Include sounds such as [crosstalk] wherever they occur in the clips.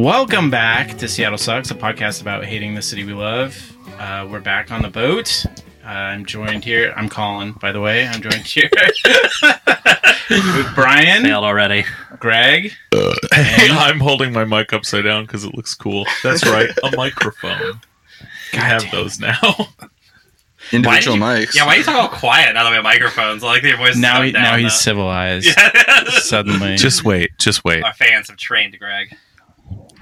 Welcome back to Seattle Sucks, a podcast about hating the city we love. Uh, we're back on the boat. Uh, I'm joined here. I'm Colin, by the way. I'm joined here [laughs] with Brian, Failed already. Greg, [laughs] I'm holding my mic upside down because it looks cool. That's right, a microphone. [laughs] We have damn. those now. individual Why did mics. Yeah, why do you talk all quiet now that we have microphones? I like your voice. now he, down now he's civilized Yeah. suddenly. just wait, just wait. Our fans have trained Greg.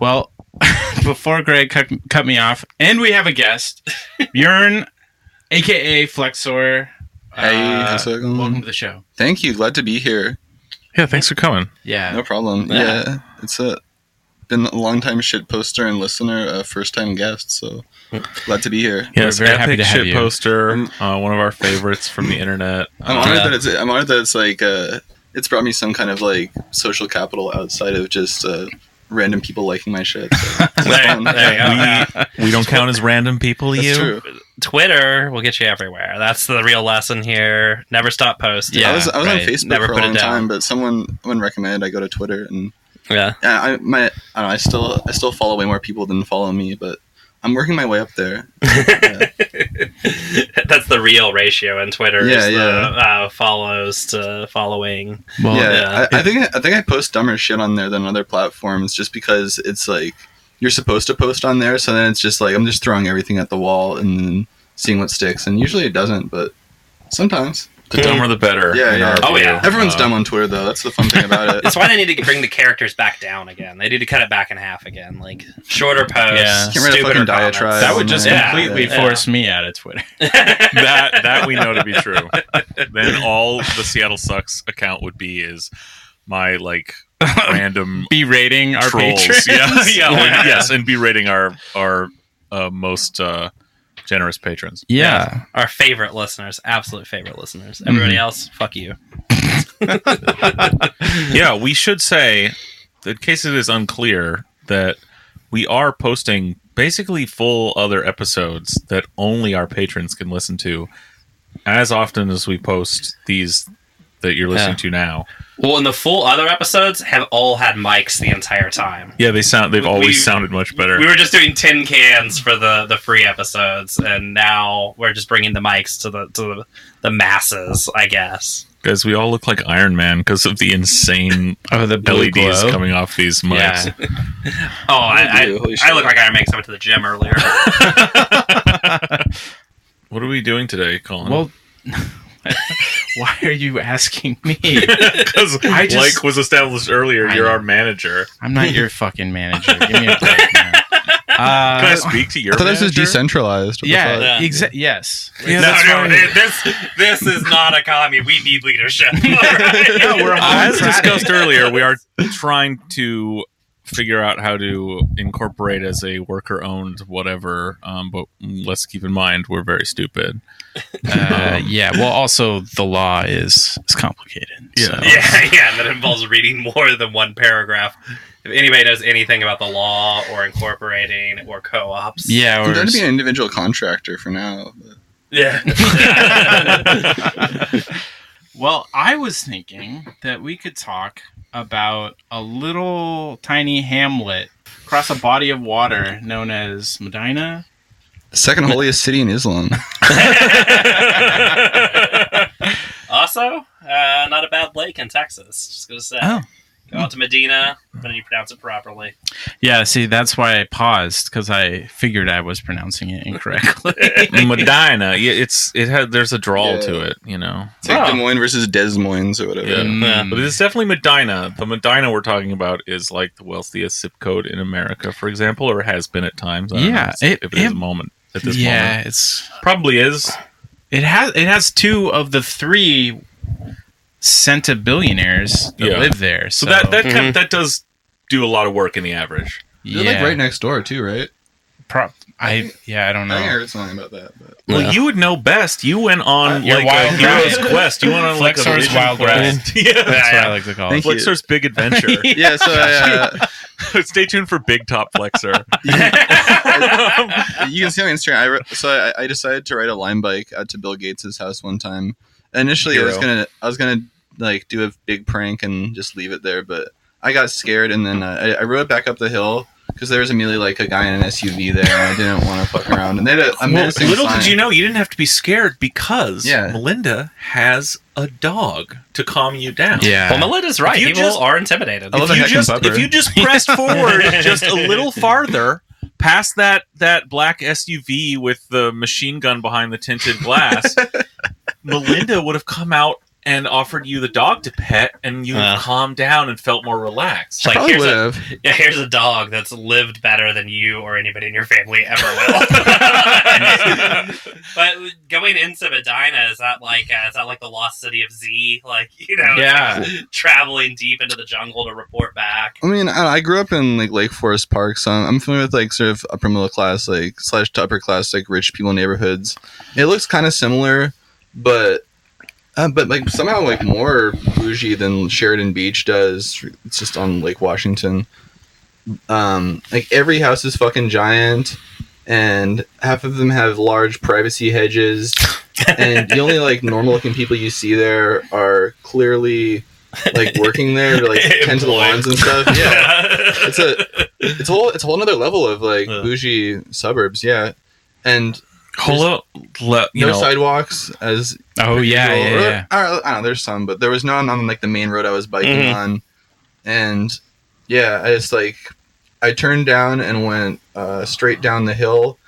Well, [laughs] before Greg cut, cut me off, and we have a guest, Bjorn, aka Flexor. Hey, Uh, how's it going? welcome to the show. Thank you. Glad to be here. Yeah, thanks for coming. Yeah, No problem. Yeah. Yeah, it's a been a long time shit poster and listener, uh, first time guest. So glad to be here. Yes, very happy epic to have shit you. poster. Uh, one of our favorites from the internet. I'm Uh, honored Yeah. that it's. I'm honored that it's like. Uh, it's brought me some kind of like social capital outside of just uh, random people liking my shit. So it's [laughs] There- there we, we don't count as random people. That's you. true. Twitter will get you everywhere. That's the real lesson here. Never stop posting. Yeah, I was I was right. on Facebook Never for a put it long down. time, but someone when recommended I go to Twitter and Yeah. yeah, I my I don't know. I still I still follow way more people than follow me, but I'm working my way up there. [laughs] [laughs] That's the real ratio in Twitter. Yeah, is the, yeah. Uh, follows to following. well, yeah, yeah. I, I think I think I post dumber shit on there than other platforms, just because it's like you're supposed to post on there. So then it's just like I'm just throwing everything at the wall and seeing what sticks. And usually it doesn't, but sometimes. The dumber, the better. Yeah, yeah. Oh, yeah. Everyone's Uh, dumb on Twitter though. That's the fun thing about it. That's why they need to bring the characters back down again. They need to cut it back in half again. Like shorter posts. Yeah. Get rid of fucking diatribes. that would just Yeah, completely yeah. force me out of Twitter. [laughs] that that we know to be true. [laughs] then all the Seattle sucks account would be is my like [laughs] random Berating our trolls. patrons. Yeah, yeah, Yeah. or- yes, and berating our our uh, most uh, generous patrons. Yeah. Our favorite listeners, absolute favorite listeners. Everybody Mhm. else, fuck you. [laughs] Yeah, we should say, in case it is unclear, that we are posting basically full other episodes that only our patrons can listen to, as often as we post these that you're listening Yeah. to now. Well, and the full other episodes have all had mics the entire time. Yeah, they sound. They've always We- sounded much better. We were just doing tin cans for the the free episodes, and now we're just bringing the mics to the to the, the masses, I guess. Because we all look like Iron Man because of the insane [laughs] Oh, the LEDs glow. coming off these mics. Yeah. [laughs] Oh, I, do. Holy I. I look like I make I went to the gym earlier. [laughs] What are we doing today, Colin? Well, [laughs] why are you asking me? [laughs] because [laughs] I just- like was established earlier, I you're know. our manager. I'm not your fucking manager. Give me a break, man. Can I Uh, speak to your? I thought this was decentralized. Yeah, fuck? Yeah. exa- yes. Yeah, no, that's no, right. this this is not a commie. We need leadership. No, we're As discussed earlier, we are trying to figure out how to incorporate as a worker-owned whatever. Um, but let's keep in mind we're very stupid. [laughs] Uh, yeah. Well, also the law is is complicated. Yeah. so- yeah, [laughs] yeah, that involves reading more than one paragraph. If anybody knows anything about the law or incorporating or co-ops, Yeah. I'm Or going to be an individual contractor for now. But yeah. [laughs] Well, I was thinking that we could talk about a little tiny hamlet across a body of water known as Medina. second holiest city in Islam. [laughs] [laughs] also, uh, not a bad lake in Texas. Just gonna say. Oh. Go out to Medina when you pronounce it properly. Yeah, see, that's why I paused because I figured I was pronouncing it incorrectly. [laughs] Medina, yeah, it's it had there's a drawl Yeah. to it, you know. It's like Oh. Des Moines versus Des Moines or whatever. Yeah. Mm. But it's definitely Medina. The Medina we're talking about is like the wealthiest zip code in America, for example, or has been at times. I don't Yeah, know it- if it is it- a moment at this yeah, moment. Yeah, it's Probably is. it has it has two of the three centibillionaires that Yeah. live there. So, So, that that kind Mhm. of, that does do a lot of work in the average. They're yeah, like right next door too, right? pro- I yeah, I don't I think I know. heard something about that. But Well, Yeah. you would know best. You went on Your like wild a hero's quest. You went on like a Flexor's vision wild quest. [laughs] yeah, That's what. I like to call Thank it. you. Flexor's big adventure. [laughs] yeah, so I, uh, [laughs] Stay tuned for Big Top Flexor. you can see on Instagram. I re- so I, I decided to ride a Lime bike out to Bill Gates' house one time. Initially, I was gonna I was gonna like do a big prank and just leave it there, but I got scared and then uh, I, I rode back up the hill because there was immediately like a guy in an SUV there, and I didn't want to fuck around. And they had a, a Well, little sign. did you know, you didn't have to be scared because Yeah. Melinda has a dog to calm you down. Yeah. well, Melinda's right. You People just- are intimidated. I love if a you just if you just [laughs] pressed forward just a little farther past that that black SUV with the machine gun behind the tinted glass, [laughs] Melinda would have come out and offered you the dog to pet, and you Uh. calmed down and felt more relaxed. It's like Probably here's would a, have. yeah, here's a dog that's lived better than you or anybody in your family ever will. [laughs] [laughs] but going into Medina is that like uh, is that like the lost city of Z? Like you know, Yeah. traveling deep into the jungle to report back. I mean, I, I grew up in like Lake Forest Park, so I'm, I'm familiar with like sort of upper middle class, like slash to upper class, like rich people neighborhoods. It looks kind of similar, but uh, but like somehow like more bougie than Sheridan Beach does. It's just on Lake Washington. Um, like every house is fucking giant, and half of them have large privacy hedges, and the only like normal looking people you see there are clearly like working there like tend to the lawns and stuff. [laughs] Yeah, it's a it's a whole it's a whole other level of like Yeah. bougie suburbs. Yeah, and Le- no know, sidewalks as Oh yeah, yeah, Or- yeah. I, I don't know. There's some, but there was none on like the main road I was biking Mhm. on, and yeah, I just like I turned down and went uh, straight down the hill.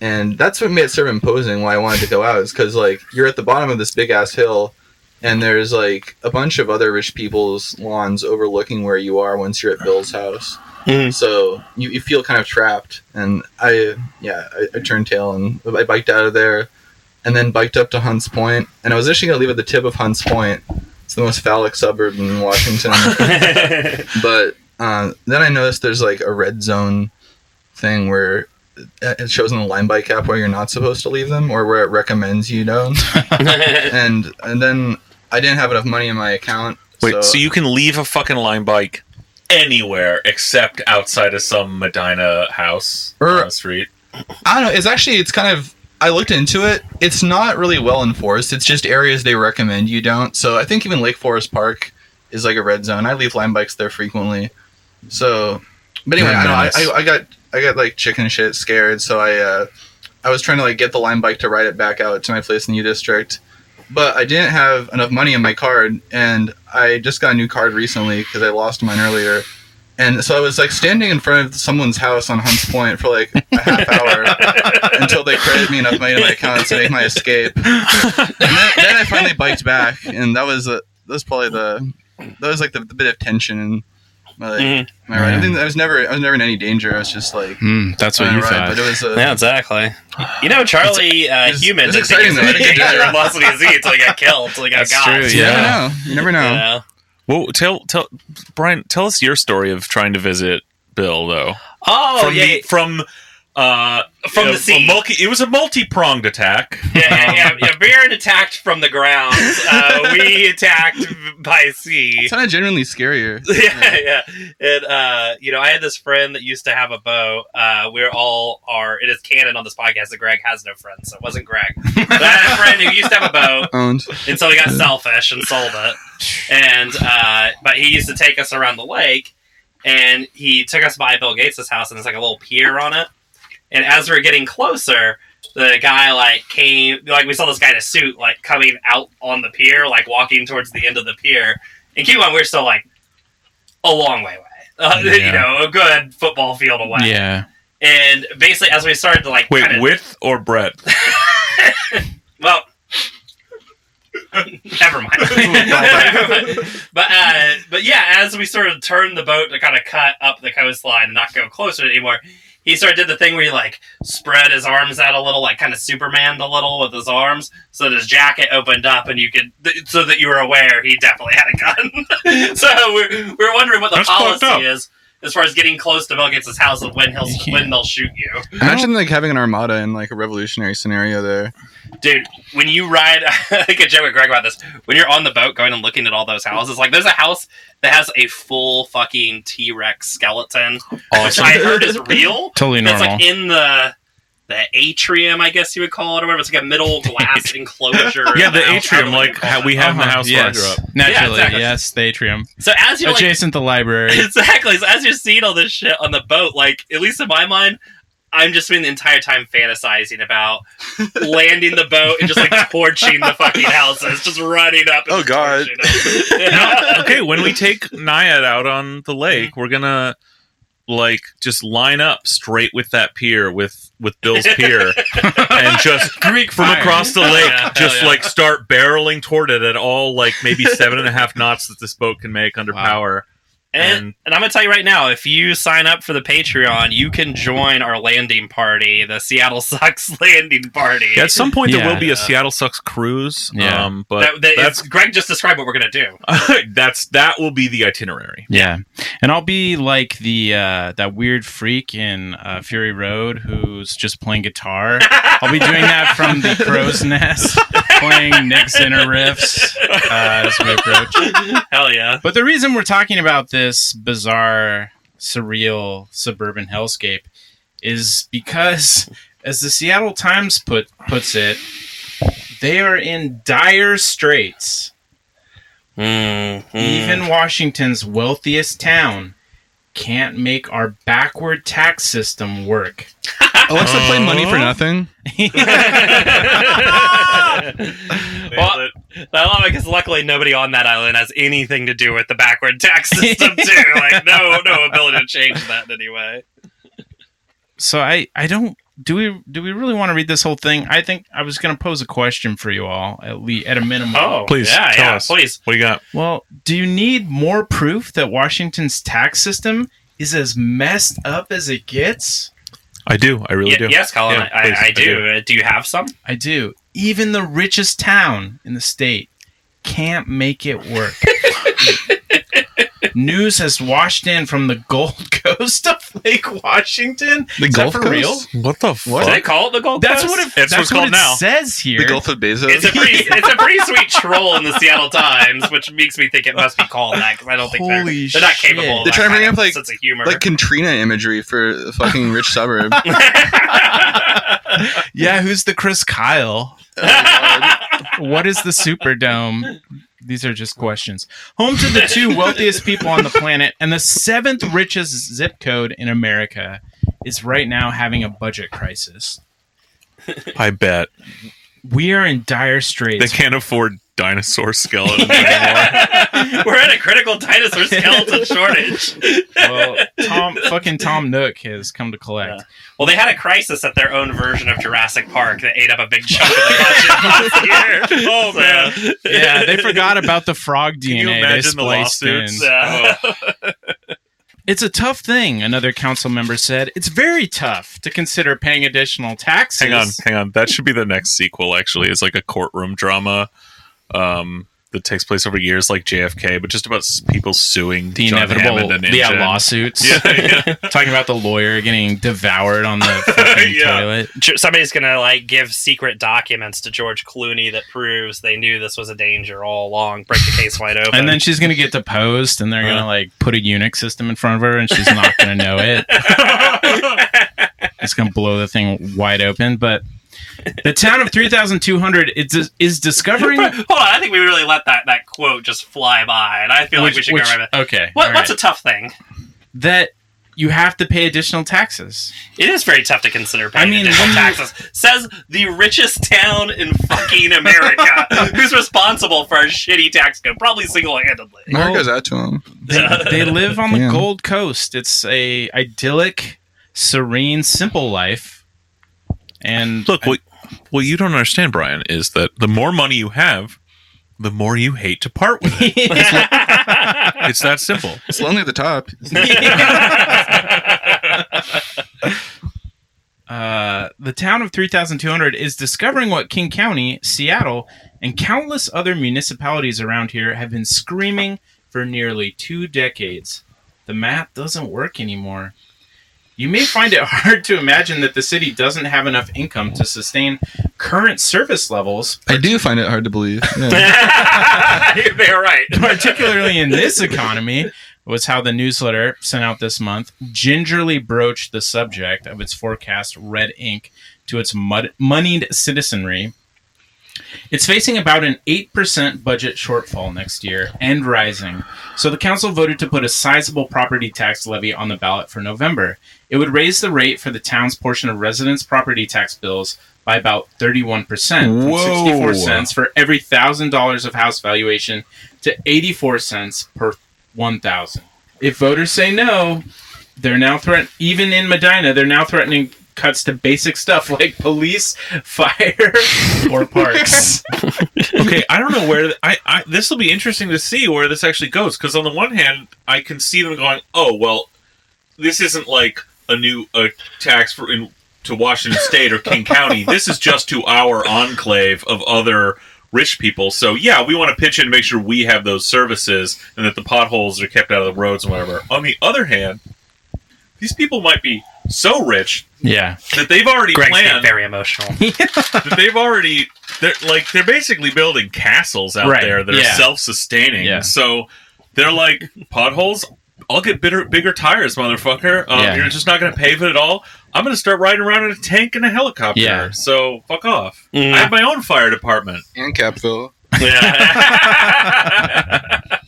And that's what made it sort of imposing why I wanted to go out is because like you're at the bottom of this big ass hill, and there's like a bunch of other rich people's lawns overlooking where you are once you're at Bill's house. Mhm. So you, you feel kind of trapped. And I yeah I, I turned tail and I biked out of there, and then biked up to Hunts Point. And I was actually gonna leave at the tip of Hunts Point. It's the most phallic suburb in Washington. [laughs] but uh, then I noticed there's like a red zone thing where it it shows in the Lime bike app where you're not supposed to leave them or where it recommends you don't. [laughs] and and then I didn't have enough money in my account. wait, so, you can leave a fucking Lime bike anywhere except outside of some Medina house Or- on the street. I don't know. It's actually it's kind of I looked into it. It's not really well enforced. It's just areas they recommend you don't. So I think even Lake Forest Park is like a red zone. I leave Lime bikes there frequently. So, but anyway, You're don't know. I, I, I got I got like chicken shit scared. So I uh, I was trying to like get the Lime bike to ride it back out to my place in the U District, but I didn't have enough money in my card, and I just got a new card recently because I lost mine earlier. And so I was like standing in front of someone's house on Hunts Point for like a half hour [laughs] until they credited me enough money to my account to make my escape. And then, then I finally biked back, and that was uh, that was probably the that was like the, the bit of tension in my like, Mhm. my ride. I, Yeah. think I was never I was never in any danger. I was just like Hmm, that's what you ride, thought. but it was a Yeah, exactly. You know, Charlie uh, it's- Human it's didn't think exciting, though. in any danger in Lost City Z until he got killed, until he got That's got. true, you yeah. never know. You never know. You know? Well, tell tell Brian, tell us your story of trying to visit Bill, though. Oh, from yeah, the, from uh From a- the sea. multi, it was a multi pronged attack. yeah, yeah, yeah, yeah. Baron attacked from the ground. Uh, we [laughs] attacked by sea. It's kind of genuinely scarier. [laughs] yeah, yeah. And uh, you know, I had this friend that used to have a boat. Uh, we're all are. It is canon on this podcast that Greg has no friends, so it wasn't Greg. But I had a friend who used to have a boat [laughs] Owned. until he got selfish and sold it. And uh, but he used to take us around the lake, and he took us by Bill Gates' house, and there's like a little pier on it. And as we are getting closer, the guy like came, like we saw this guy in a suit like coming out on the pier, like walking towards the end of the pier. And keep in mind, we're still like a long way away. [laughs] Uh, You know, a good football field away. yeah. And basically, as we started to like, Wait, kinda- width or breadth? [laughs] well, never mind. [laughs] but uh, but yeah, as we sort of turned the boat to kind of cut up the coastline and not go closer anymore, he sort of did the thing where he like spread his arms out a little, like kind of Superman a little with his arms, so that his jacket opened up and you could, th- so that you were aware he definitely had a gun. [laughs] so we're we're wondering what the That's policy is. As far as getting close to Bill Gates' house of when he'll Yeah. [laughs] when they'll shoot you. Imagine like having an armada in like a revolutionary scenario there. Dude, when you ride, [laughs] I think I joke with Greg about this. When you're on the boat going and looking at all those houses, like there's a house that has a full fucking T Rex skeleton, which I heard is real. [laughs] Totally That's normal. like in the the atrium, I guess you would call it, or whatever. It's like a middle [laughs] glass enclosure. yeah, of the atrium, however like how we have in the Uh-huh, house where I yes. grew up. Naturally, Yeah, exactly. yes, the atrium. So as you're Adjacent to the library. [laughs] exactly, so as you're seeing all this shit on the boat, like at least in my mind. I'm just spending the entire time fantasizing about [laughs] landing the boat and just like torching the fucking houses, just running up. And Oh, God. torching them. No, okay, when we take Naiad out on the lake, we're gonna like just line up straight with that pier with with Bill's pier [laughs] and just Greek from fire. across the lake, Yeah, just yeah. like start barreling toward it at all like maybe seven and a half knots that this boat can make under Wow. power. And, And- and I'm gonna tell you right now, if you sign up for the Patreon, you can join our landing party, the Seattle [laughs] Sucks landing party. Yeah, at some point there will be a Seattle Sucks cruise. Yeah. Um, but that, that that's is- [laughs] Greg just described what we're gonna do. [laughs] that's that will be the itinerary. Yeah, and I'll be like the uh, that weird freak in uh, Fury Road who's just playing guitar. I'll be doing that from the crow's nest, playing Nick Zinner riffs uh, as we approach. Hell yeah! But the reason we're talking about this bizarre, surreal suburban hellscape is because, [laughs] as the Seattle Times put puts it, they are in dire straits. Mm-hmm. Even Washington's wealthiest town can't make our backward tax system work. [laughs] Alexa play money for Oh. nothing. [laughs] well, I love it because luckily nobody on that island has anything to do with the backward tax system too. [laughs] Like no, no ability to change that in any way. so I, I don't do we do we really want to read this whole thing? I think I was going to pose a question for you all at least at a minimum. Oh, Please, yeah, tell yeah, us. please. What do you got? Well, do you need more proof that Washington's tax system is as messed up as it gets? I do. I really Ye- do. yes, Colin, Yeah, I, please, I, I do. do. Uh, do you have some? I do. Even the richest town in the state can't make it work. [laughs] News has washed in from the Gold [laughs] Coast of Lake Washington. The Is Gulf that for real? What the fuck? Do they call it the Gold That's Coast? what it, That's that's what it's what called it now. says here. The Gulf of Bezos. It's a [laughs] pretty, it's a pretty sweet troll in the Seattle Times, which makes me think it must be called that because I don't think they're, Holy they're not capable. Of They're trying to bring up, like- sense of humor. like Katrina imagery for a fucking rich [laughs] suburb. yeah, who's the Chris Kyle? what is the Superdome? These are just questions. Home to the two [laughs] wealthiest people on the planet and the seventh richest zip code in America is right now having a budget crisis. I bet We are in dire straits. they can't afford dinosaur [laughs] skeleton anymore. [laughs] We're in a critical dinosaur skeleton [laughs] shortage. well, Tom, fucking Tom Nook has come to collect. Well, they had a crisis at their own version of Jurassic Park that ate up a big chunk of the budget last year. Oh, man. Yeah, they forgot about the frog Can you DNA they imagine the spliced in. lawsuits? Yeah. Oh. It's a tough thing, another council member said. It's very tough to consider paying additional taxes. hang on, hang on. That should be the next sequel. Actually, it's like a courtroom drama um, that takes place over years, like JFK, but just about people suing The John inevitable Hammond and yeah, lawsuits. [laughs] Yeah, yeah. [laughs] Talking about the lawyer getting devoured on the [laughs] fucking Yeah. toilet. Somebody's gonna like give secret documents to George Clooney that proves they knew this was a danger all along. Break the case wide open. And then she's gonna get deposed and they're Uh. gonna like put a Unix system in front of her and she's not gonna know it. It's gonna blow the thing wide open. But the town of three thousand two hundred is is discovering Hold on, I think we really let that, that quote just fly by, and I feel like we should which- go right back. Okay. What, all What's right. a tough thing? that you have to pay additional taxes. It is very tough to consider paying I mean, additional you- taxes. Says the richest town in fucking America, [laughs] who's responsible for our shitty tax code, probably single-handedly. America's out to them. They, they [laughs] live on the Damn. Gold Coast. It's a idyllic, serene, simple life. And Look, what what you don't understand, Brian, is that the more money you have, the more you hate to part with it. [laughs] it's that simple. It's lonely at the top. [laughs] uh, the town of 3,200 is discovering what King County, Seattle, and countless other municipalities around here have been screaming for nearly two decades the math doesn't work anymore. You may find it [laughs] hard to imagine that the city doesn't have enough income to sustain current service levels, I do find it hard to believe. Yeah. [laughs] They're right. [laughs] particularly in this economy, was how the newsletter sent out this month gingerly broached the subject of its forecast red ink to its mud- moneyed citizenry. It's facing about an 8% budget shortfall next year and rising. So the council voted to put a sizable property tax levy on the ballot for November. It would raise the rate for the town's portion of residents' property tax bills by about 31%, from Whoa. 64 cents for every $1,000 of house valuation to 84 cents per 1,000. If voters say no, they're now threat even in Medina, they're now threatening cuts to basic stuff [laughs] like police, fire, or parks. [laughs] okay, I don't know where I, I this will be interesting to see where this actually goes because on the one hand, I can see them going, "Oh, well, this isn't like a new a tax for in to Washington State or King County. This is just to our enclave of other rich people. So yeah, we want to pitch in to make sure we have those services and that the potholes are kept out of the roads and whatever." On the other hand, these people might be so rich yeah. that they've already Greg's planned very emotional. [laughs] that they've already they're like they're basically building castles out Right, there that yeah. are self-sustaining. Yeah. So they're like potholes. I'll get bigger, bigger tires, motherfucker. Um, Yeah. You're just not going to pave it at all. I'm going to start riding around in a tank and a helicopter. Yeah. So fuck off. Mm. I have my own fire department. and Capville. Yeah. [laughs] [laughs]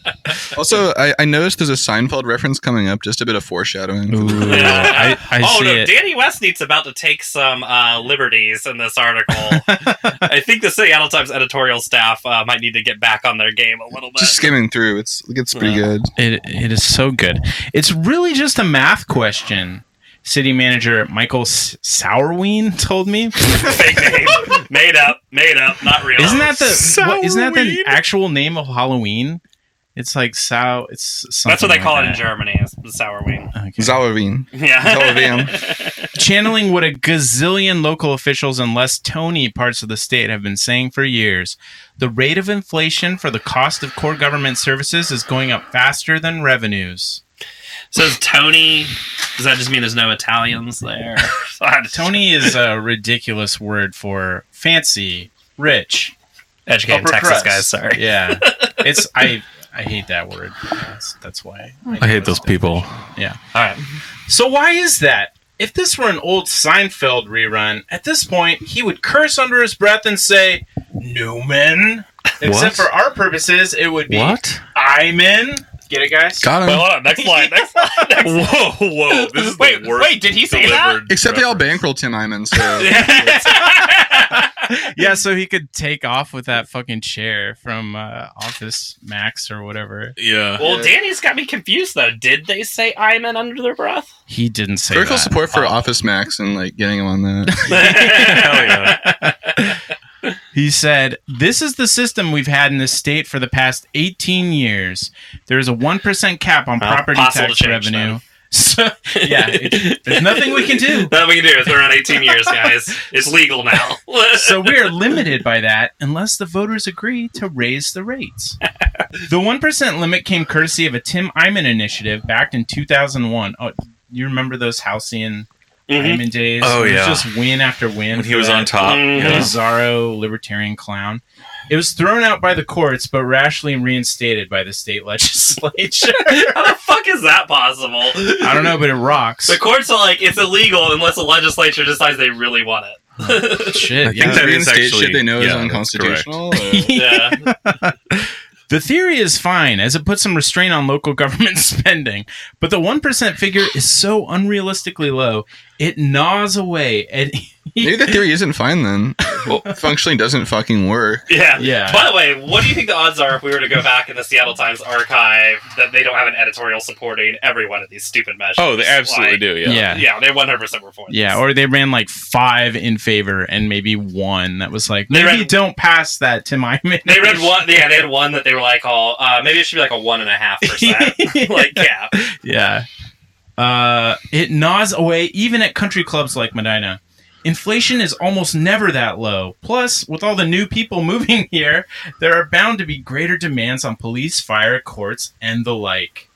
Also, I, I noticed there's a Seinfeld reference coming up. Just a bit of foreshadowing. Ooh, I, I [laughs] oh see no, it. Danny Westneat's about to take some uh, liberties in this article. [laughs] I think the Seattle Times editorial staff uh, might need to get back on their game a little bit. Just skimming through, it's it gets pretty Yeah. good. It, it is so good. It's really just a math question. City manager Michael S- Sauerwein told me. [laughs] Fake name, made up, made up, not real. Isn't that the what, isn't that the actual name of Halloween? It's like Sow. It's something That's what they like call it in. Germany. Is the sour wing. Okay. Zalaween. Yeah. Zalaween. [laughs] channeling what a gazillion local officials in less Tony parts of the state have been saying for years. The rate of inflation for the cost of core government services is going up faster than revenues. Says Tony. Does that just mean there's no Italians there? [laughs] So I had to Tony is a ridiculous word for fancy, rich, educated upper Texas crust. guys. Sorry. Yeah, [laughs] it's I I hate that word. That's, that's why I hate those people. Yeah. All right. So why is that? If this were an old Seinfeld rerun, at this point he would curse under his breath and say, "Newman." Except for our purposes, it would be What? Eyman. Get it, guys? Got him. Wait, hold on. Next [laughs] line. Next line. [laughs] Next line. Whoa, whoa! This is Wait, the worst wait, did he say that? delivered Except they all reference. bankroll Tim Eyman, so [laughs] [laughs] yeah, so he could take off with that fucking chair from uh, Office Max or whatever. Yeah. Well, Danny's got me confused though. Did they say "Eyman" under their breath? He didn't say critical that. support for Oh. Office Max and like getting him on that. [laughs] [laughs] Hell yeah. He said, This is the system we've had in this state for the past 18 years. There is a 1% cap on Well, property possible tax to change, revenue. then. So, yeah, it, there's nothing we can do. [laughs] Nothing we can do. It's been around 18 years, guys. It's legal now. [laughs] So we are limited by that unless the voters agree to raise the rates. The 1% limit came courtesy of a Tim Eyman initiative backed in 2001. Oh, you remember those halcyon Mhm. Eyman days? Oh, It was yeah. just win after win. When he was that on top. Mhm. Yeah. bizarro libertarian clown. It was thrown out by the courts, but rashly reinstated by the state [laughs] legislature. How the fuck is that possible? I don't know, but it rocks. The courts are like, it's illegal unless the legislature decides they really want it. [laughs] Shit, I yeah. think that is Reinstate actually- shit they know is yeah, that's unconstitutional. or- yeah. [laughs] The theory is fine, as it puts some restraint on local government spending, but the 1% figure is so unrealistically low, it gnaws away at. Maybe the theory isn't fine then. Well, functionally doesn't fucking work. Yeah. Yeah. By the way, what do you think the odds are if we were to go back in the Seattle Times archive that they don't have an editorial supporting every one of these stupid measures? Oh, they absolutely Like, do. Yeah. Yeah. Yeah, they 100% were for this. Yeah, or they ran like five in favor and maybe one that was like, They maybe ran- don't pass that to my [laughs] They read one. Yeah, they had one that they were like, "Oh, uh, maybe it should be like a one and a half [laughs] percent, [laughs] like yeah. yeah. Uh, it gnaws away even at country clubs like Medina. Inflation is almost never that low. Plus, with all the new people [laughs] moving here, there are bound to be greater demands on police, fire, courts, and the like.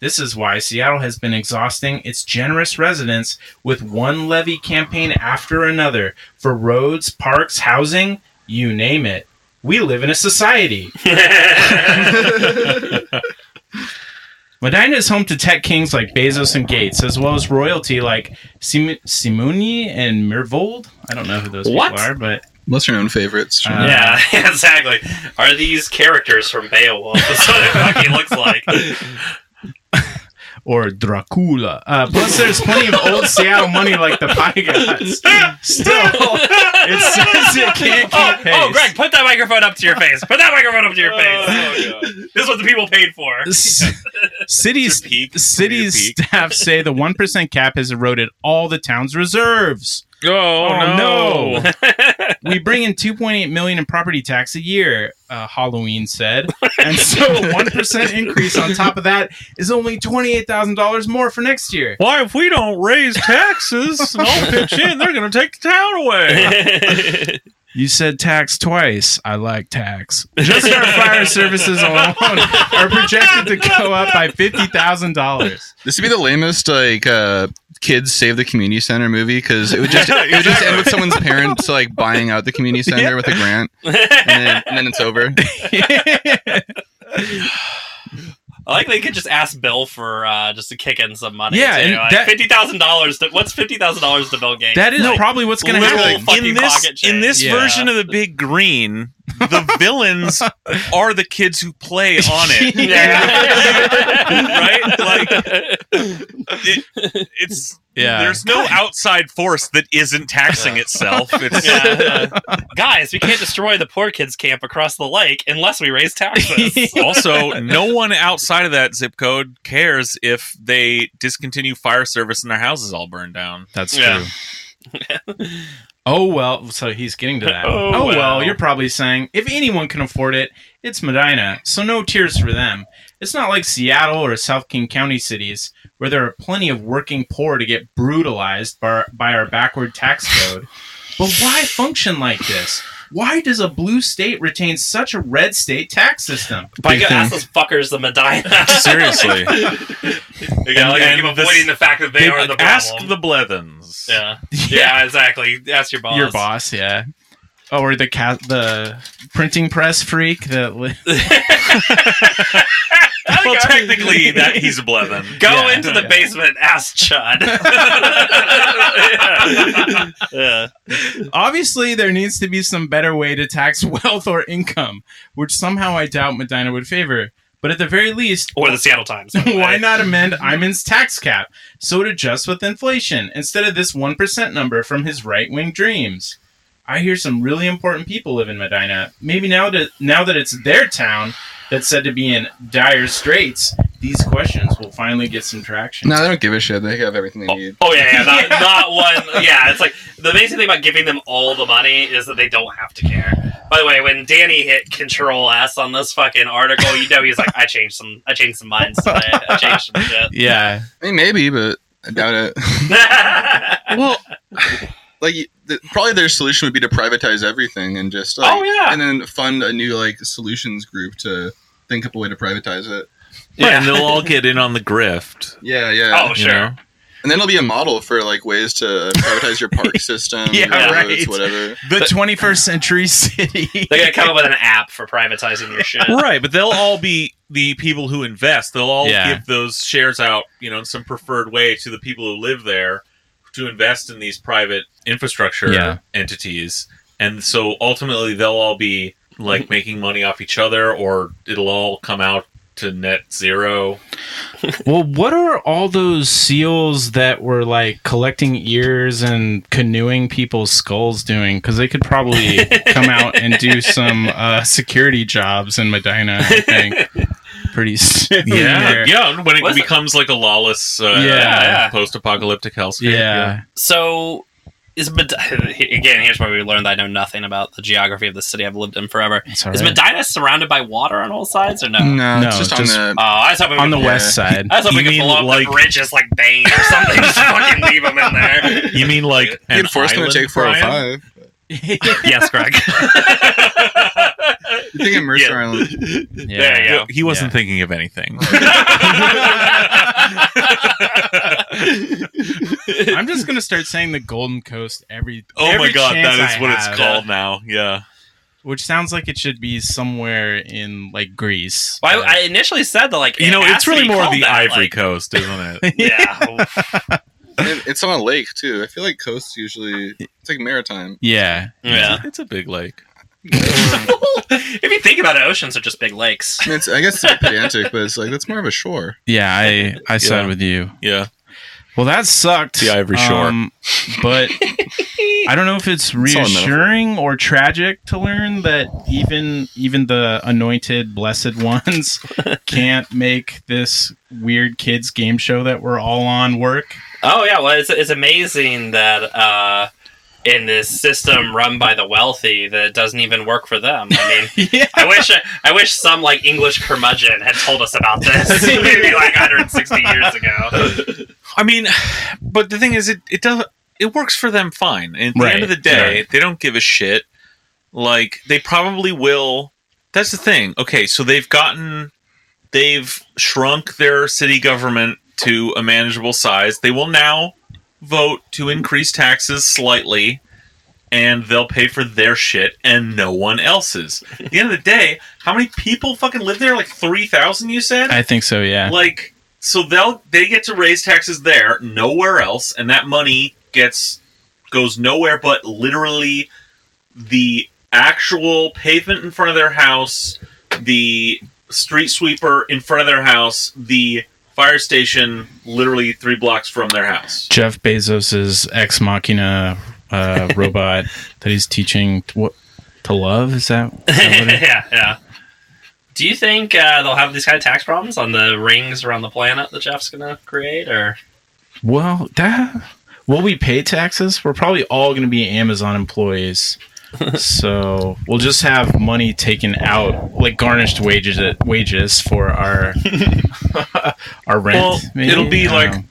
This is why Seattle has been exhausting its generous residents with one levy campaign after another for roads, parks, housing, you name it. We live in a society. [laughs] [laughs] Medina is home to tech kings like Bezos and Gates, as well as royalty like Sim- Simonyi and Myhrvold. I don't know who those What? people are, but Lesser known favorites. Uh, [laughs] yeah, exactly. Are these characters from Beowulf? That's what it fucking looks like. [laughs] or Dracula. Uh, plus, there's plenty of old Seattle money like the Pigotts. Still, it says it can't keep Oh, pace. oh, Greg, put that microphone up to your face. Put that microphone up to your face. This is what the people paid for. S- cities, peak. cities staff say the one percent cap has eroded all the town's reserves. Oh, Oh, no. We bring in 2.8 million in property tax a year, uh, Halloween said, and so a one percent increase on top of that is only twenty eight thousand dollars more for next year. Why, if we don't raise taxes and all pitch in, they're going to take the town away. [laughs] You said tax twice. I like tax. Just our fire services alone are projected to go up by fifty thousand dollars. This would be the lamest like uh, kids save the community center movie because it would just [laughs] it would just end with someone's parents like buying out the community center Yeah. with a grant, [laughs] and then, and then it's over. [laughs] I like they could just ask Bill for uh, just to kick in some money. Yeah, too. and like that- fifty thousand dollars. What's fifty thousand dollars to Bill Gates? that is Like, probably what's going to happen. in this in this Yeah. version of the Big Green, the villains are the kids who play on it. [laughs] [laughs] right? Like it, it's Yeah. there's no outside force that isn't taxing itself. [laughs] It's Yeah, yeah. Guys, we can't destroy the poor kids camp across the lake unless we raise taxes. also no one outside of that zip code cares if they discontinue fire service and their houses all burn down. That's Yeah. true. Oh well, so he's getting to that. [laughs] Oh, Oh, well. well. you're probably saying if anyone can afford it, it's Medina. So no tears for them. It's not like Seattle or South King County cities where there are plenty of working poor to get brutalized by, by our backward tax code. [sighs] but why function like this? Why does a blue state retain such a red state tax system? But you Big gotta ask those fuckers the Medina. [laughs] Seriously. [laughs] you gotta like, And keep this- avoiding the fact that they are the problem. Ask problem. the Blethens. yeah. [laughs] yeah, exactly. Ask your boss. Your boss, yeah. Oh, or the cat, the printing press freak that. Li- [laughs] [laughs] Well, technically, that he's a Blevin. Go Yeah, into the yeah. basement, ask Chud. [laughs] yeah. Obviously, there needs to be some better way to tax wealth or income, which somehow I doubt Medina would favor. But at the very least, Or the Seattle Times. the why not amend Eyman's tax cap so it adjusts with inflation instead of this 1% number from his right wing dreams? I hear some really important people live in Medina. Maybe now that, now that it's their town that's said to be in dire straits, these questions will finally get some traction. No, they don't give a shit. They have everything they oh, need. Oh yeah, yeah, not, [laughs] not one. Yeah, it's like the amazing thing about giving them all the money is that they don't have to care. By the way, when Danny hit Control S on this fucking article, you know he's like, I changed some, I changed some minds today. I changed some shit. Yeah. I mean, maybe, but I doubt it. [laughs] well, like the, probably their solution would be to privatize everything and just oh, like, Oh, yeah. and then fund a new like solutions group to think up a way to privatize it. Right, and they'll [laughs] all get in on the grift. Yeah, yeah. Oh, you sure. know? And then it'll be a model for like ways to privatize your park [laughs] system, Yeah, your right. whatever. The 21st century city. They're gonna come up with an app for privatizing your shit. Right, but they'll all be the people who invest. They'll all Yeah. give those shares out, you know, in some preferred way to the people who live there to invest in these private infrastructure Yeah. entities. And so ultimately they'll all be like [laughs] making money off each other or it'll all come out to net zero. Well, what are all those seals that were like collecting ears and canoeing people's skulls doing? Because they could probably [laughs] come out and do some uh, security jobs in Medina. I think [laughs] pretty [laughs] soon. Yeah, there. yeah. When it Was it- becomes like a lawless, uh, Yeah. Yeah. post-apocalyptic hellscape. yeah. So is Med- [laughs] again? Here's where we learned that I know nothing about the geography of the city I've lived in forever. It's all Is. Medina surrounded by water on all sides or no? No, No, it's just, just- on Oh, I was hoping we on the could- west side. I was hoping You we could mean blow up like- the bridges like Bane or something. just fucking leave them in there. You mean like the an enforcement would island, take Brian? 405. [laughs] yes, Greg. You're thinking Mercer Yeah. Island. Yeah. There you go. He wasn't Yeah. thinking of anything. [laughs] I'm just gonna start saying the Golden Coast every. oh my god, chance that is I what it's have. called now. Yeah. Which sounds like it should be somewhere in like Greece. Well, I, I initially said that like You it know, has it's to really be more called the that, Ivory like- Coast, isn't it? [laughs] Yeah. [laughs] It- it's on a lake too. I feel like coasts usually it's like maritime. yeah, yeah. It's a, it's a big lake. [laughs] if you think about it, oceans are just big lakes. I, mean, it's, I guess it's a bit pedantic, but it's like that's more of a shore. yeah. I I side with you. Yeah. Well, that sucked. The Ivory Shore. Um, but I don't know if it's all a reassuring or tragic to learn that even even the anointed blessed ones [laughs] can't make this weird kids game show that we're all on work. Oh yeah, well it's, it's amazing that uh, in this system run by the wealthy that doesn't even work for them. I mean, [laughs] yeah. I wish I wish some like English curmudgeon had told us about this [laughs] maybe like 160 years ago. I mean, but the thing is, it it does it works for them fine. And at the end of the day, right. they don't give a shit. Like they probably will. That's the thing. Okay, so they've gotten they've shrunk their city government to a manageable size. They will now vote to increase taxes slightly. And they'll pay for their shit and no one else's. At the end of the day, how many people fucking live there? Like three thousand, you said? I think so. Yeah. like so they'll they get to raise taxes there nowhere else and that money gets goes nowhere but literally the actual pavement in front of their house the street sweeper in front of their house the fire station literally three blocks from their house Jeff Bezos's ex machina uh, [laughs] robot that he's teaching to, what to love. Is that? is that [laughs] yeah, yeah. Do you think uh, they'll have these kind of tax problems on the rings around the planet that Jeff's gonna create, or well, that will we pay taxes? We're probably all going to be Amazon employees. So we'll just have money taken out, like garnished wages wages for our [laughs] our rent. Well, maybe? it'll be like- know.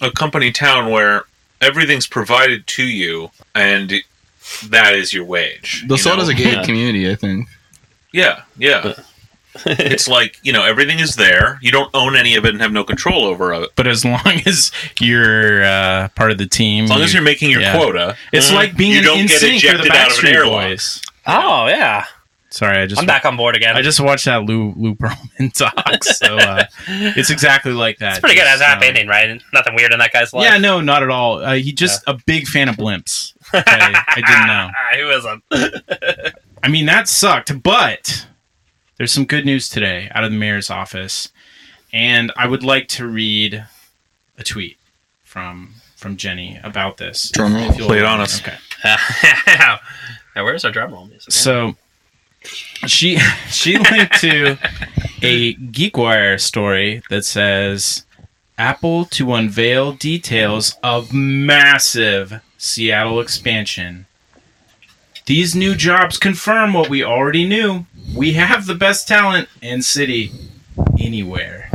a company town where everything's provided to you and that is your wage They'll you sell know? as a gated Yeah. community, I think. Yeah, yeah. It's like you know everything is there. You don't own any of it and have no control over it. but as [laughs] long as you're uh, part of the team, As long as you- you're making your yeah. quota, it's like being You an don't in get the ejected out of an Backstreet airlock. Boys. oh yeah, Sorry, I just I'm back on board again. I just watched that Lou Lou Pearlman [laughs] talk, so uh, it's exactly like that. it's pretty good. It has a happy uh, ending, right? Nothing weird in that guy's life. Yeah, no, not at all. Uh, he just a big fan of blimps. [laughs] Okay, I didn't know. Who isn't? I mean, that sucked, but there's some good news today out of the mayor's office, and I would like to read a tweet from from Jenny about this. Drum roll. If you'll Play it on us. Okay. [laughs] now, where's our drum roll music? So she [laughs] she linked to a GeekWire story that says Apple to unveil details of massive Seattle expansion. These new jobs confirm what we already knew. We have the best talent and city anywhere.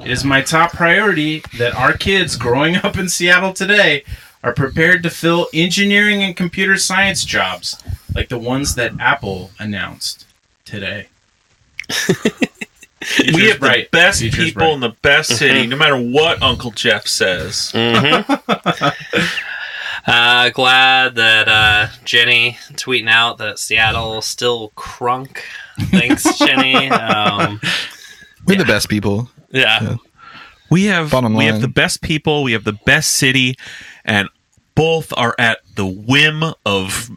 It is my top priority that our kids growing up in Seattle today are prepared to fill engineering and computer science jobs like the ones that Apple announced today. [laughs] we have the best people in the best city, no matter what Uncle Jeff says. [laughs] Uh, glad that uh, Jenny tweeting out that Seattle still crunk. Thanks, [laughs] Jenny. Um, We're the best people. yeah. We have Bottom we have the best people, we have the best city, and both are at the whim of